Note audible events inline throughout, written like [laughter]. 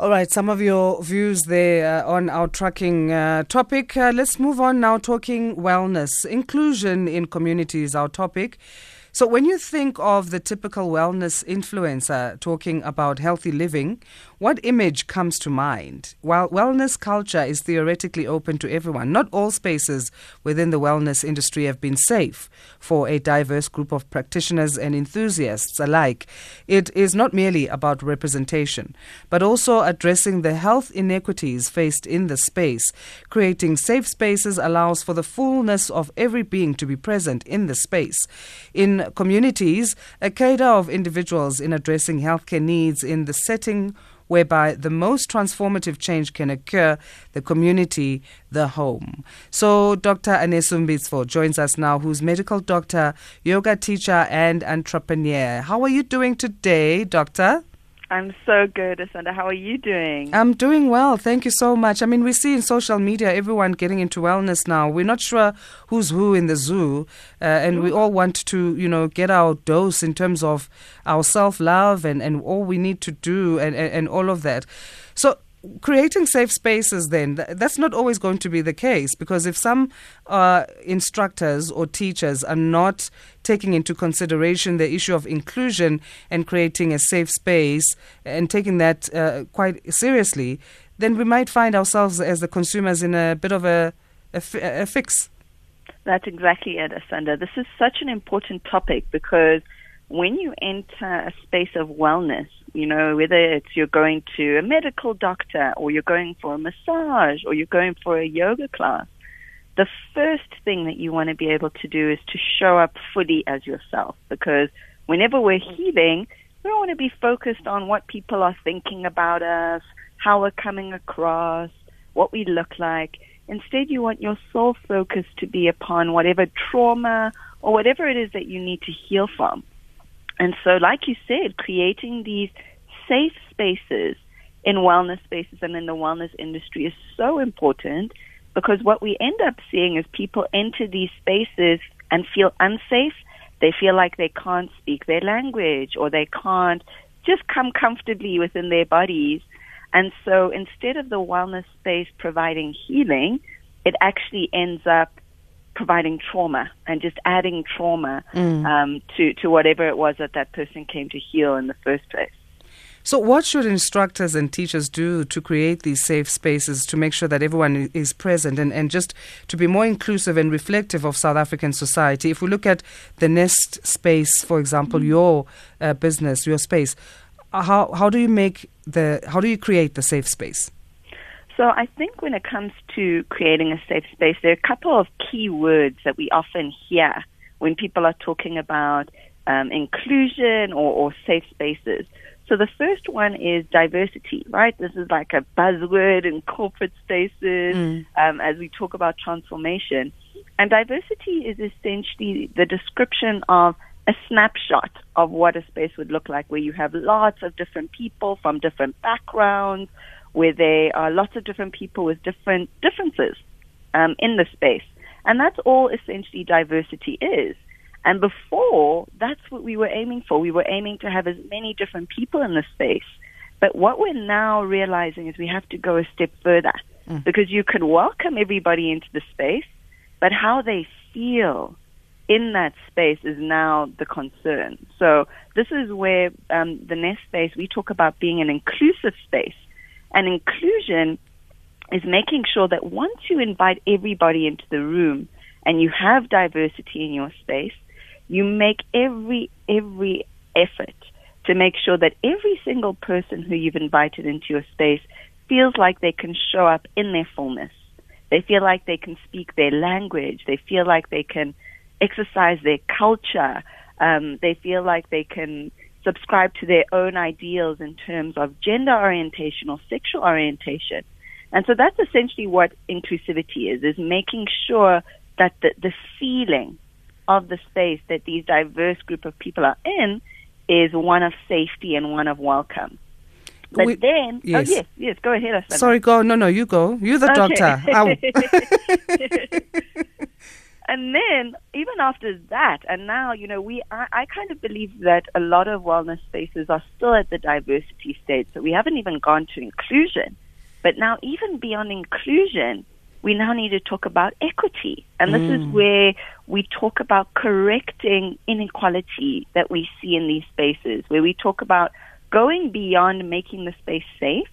All right, some of your views there uh, on our trucking uh, topic. Uh, let's move on now, talking wellness. Inclusion in communities, our topic. So, when you think of the typical wellness influencer talking about healthy living, what image comes to mind? While wellness culture is theoretically open to everyone, not all spaces within the wellness industry have been safe for a diverse group of practitioners and enthusiasts alike. It is not merely about representation, but also addressing the health inequities faced in the space. Creating safe spaces allows for the fullness of every being to be present in the space. In communities, a cadre of individuals in addressing healthcare needs in the setting whereby the most transformative change can occur, the community, the home. So Dr. Anesu Mbizvo joins us now, who's medical doctor, yoga teacher, and entrepreneur. How are you doing today, doctor? I'm so good, Asanda. How are you doing? I'm doing well. Thank you so much. I mean, we see in social media everyone getting into wellness now. We're not sure who's who in the zoo, uh, and we all want to, you know, get our dose in terms of our self love and, and all we need to do and, and, and all of that. So, creating safe spaces then that's not always going to be the case because if some uh, instructors or teachers are not taking into consideration the issue of inclusion and creating a safe space and taking that uh, quite seriously then we might find ourselves as the consumers in a bit of a, a, a fix. That's exactly it asanda. This is such an important topic because when you enter a space of wellness you know, whether it's you're going to a medical doctor or you're going for a massage or you're going for a yoga class, the first thing that you want to be able to do is to show up fully as yourself because whenever we're healing, we don't want to be focused on what people are thinking about us, how we're coming across, what we look like. Instead, you want your sole focus to be upon whatever trauma or whatever it is that you need to heal from. And so, like you said, creating these safe spaces in wellness spaces and in the wellness industry is so important because what we end up seeing is people enter these spaces and feel unsafe. They feel like they can't speak their language or they can't just come comfortably within their bodies. And so instead of the wellness space providing healing, it actually ends up providing trauma and just adding trauma mm. um, to, to whatever it was that that person came to heal in the first place. So, what should instructors and teachers do to create these safe spaces to make sure that everyone is present and, and just to be more inclusive and reflective of South African society? If we look at the Nest space, for example, mm-hmm. your uh, business, your space, uh, how, how do you make the, how do you create the safe space? So I think when it comes to creating a safe space, there are a couple of key words that we often hear when people are talking about um, inclusion or, or safe spaces. So the first one is diversity, right? This is like a buzzword in corporate spaces mm. um, as we talk about transformation. And diversity is essentially the description of a snapshot of what a space would look like, where you have lots of different people from different backgrounds, where there are lots of different people with different differences um, in the space. And that's all essentially diversity is. And before, that's what we were aiming for. We were aiming to have as many different people in the space. But what we're now realizing is we have to go a step further mm. because you can welcome everybody into the space, but how they feel in that space is now the concern. So this is where um, the Nest space, we talk about being an inclusive space. And inclusion is making sure that once you invite everybody into the room and you have diversity in your space, you make every every effort to make sure that every single person who you've invited into your space feels like they can show up in their fullness. They feel like they can speak their language. They feel like they can exercise their culture. Um, they feel like they can subscribe to their own ideals in terms of gender orientation or sexual orientation. And so that's essentially what inclusivity is, is making sure that the, the feeling of the space that these diverse group of people are in is one of safety and one of welcome. But we, then, oh, yes. oh yes, yes, go ahead. Asanda. Sorry, go. No, no, you go. You're the okay. doctor. [laughs] [laughs] and then even after that, and now you know we I, I kind of believe that a lot of wellness spaces are still at the diversity stage, so we haven't even gone to inclusion. But now, even beyond inclusion, we now need to talk about equity. And this mm. is where we talk about correcting inequality that we see in these spaces, where we talk about going beyond making the space safe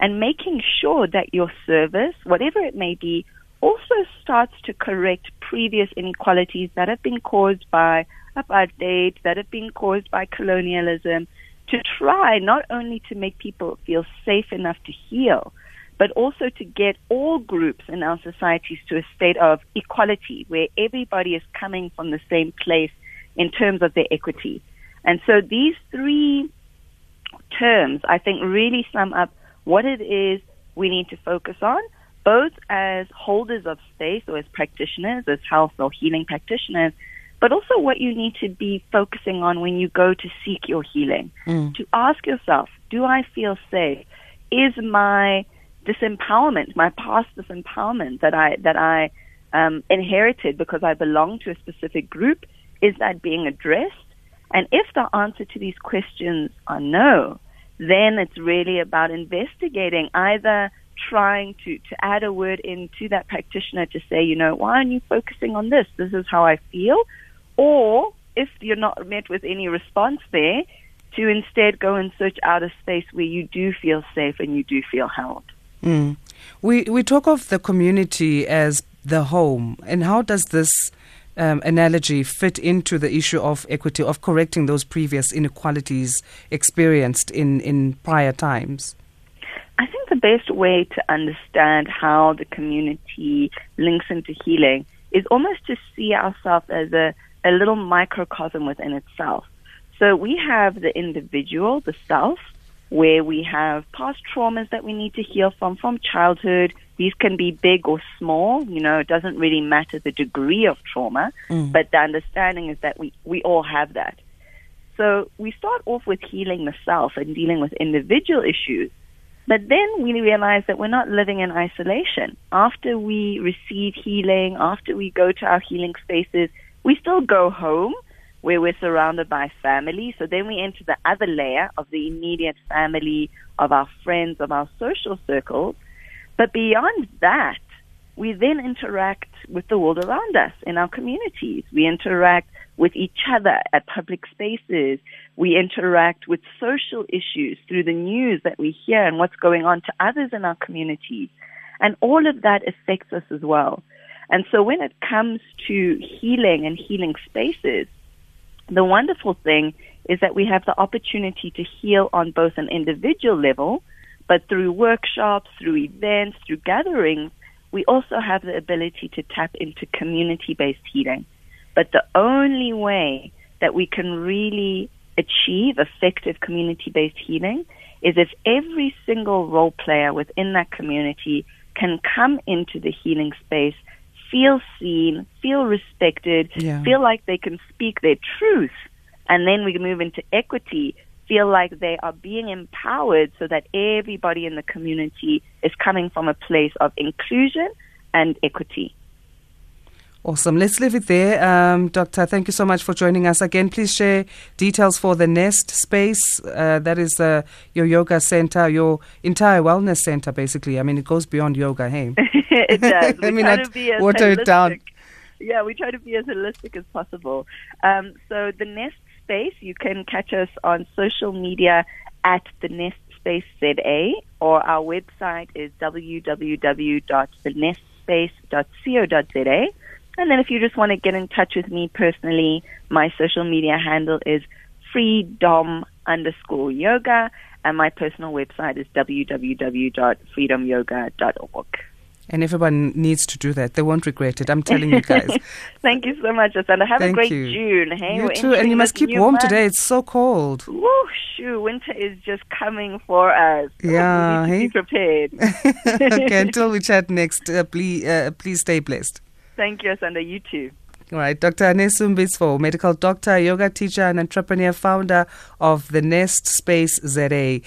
and making sure that your service, whatever it may be, also starts to correct previous inequalities that have been caused by apartheid, that have been caused by colonialism, to try not only to make people feel safe enough to heal, but also to get all groups in our societies to a state of equality where everybody is coming from the same place in terms of their equity. And so these three terms, I think, really sum up what it is we need to focus on, both as holders of space or as practitioners, as health or healing practitioners, but also what you need to be focusing on when you go to seek your healing. Mm. To ask yourself, do I feel safe? Is my disempowerment, my past disempowerment that I that I um, inherited because I belong to a specific group, is that being addressed? And if the answer to these questions are no, then it's really about investigating either trying to, to add a word into that practitioner to say, you know, why aren't you focusing on this? This is how I feel. Or if you're not met with any response there, to instead go and search out a space where you do feel safe and you do feel held. Mm. We we talk of the community as the home, and how does this um, analogy fit into the issue of equity, of correcting those previous inequalities experienced in, in prior times? I think the best way to understand how the community links into healing is almost to see ourselves as a, a little microcosm within itself. So we have the individual, the self, where we have past traumas that we need to heal from from childhood. These can be big or small, you know, it doesn't really matter the degree of trauma, mm. but the understanding is that we, we all have that. So we start off with healing the self and dealing with individual issues, but then we realize that we're not living in isolation. After we receive healing, after we go to our healing spaces, we still go home where we're surrounded by family. So then we enter the other layer of the immediate family, of our friends, of our social circles. But beyond that, we then interact with the world around us in our communities. We interact with each other at public spaces. We interact with social issues through the news that we hear and what's going on to others in our communities. And all of that affects us as well. And so when it comes to healing and healing spaces, the wonderful thing is that we have the opportunity to heal on both an individual level, but through workshops, through events, through gatherings, we also have the ability to tap into community based healing. But the only way that we can really achieve effective community based healing is if every single role player within that community can come into the healing space feel seen, feel respected, yeah. feel like they can speak their truth, and then we can move into equity, feel like they are being empowered so that everybody in the community is coming from a place of inclusion and equity. Awesome. Let's leave it there. Um, Doctor, thank you so much for joining us again. Please share details for the Nest space. Uh, that is uh, your yoga center, your entire wellness center, basically. I mean, it goes beyond yoga, hey? [laughs] [laughs] it does. I mean, try to water holistic. it down. Yeah, we try to be as holistic as possible. Um, so the Nest space, you can catch us on social media at the Nest Space ZA, or our website is www.thenestspace.co.za. And then if you just want to get in touch with me personally, my social media handle is freedom underscore yoga, and my personal website is www.freedomyoga.org. And everyone needs to do that. They won't regret it. I'm telling you guys. [laughs] Thank you so much, Asanda. Have Thank a great you. June. Hey, you too. And you must keep warm month. today. It's so cold. Woo, shoo. Winter is just coming for us. Yeah. to hey? be prepared. [laughs] okay, [laughs] until we chat next, uh, please, uh, please stay blessed. Thank you, Asanda. You too. All right, Dr. Anesu Mbizvo, medical doctor, yoga teacher, and entrepreneur, founder of the Nest Space ZA.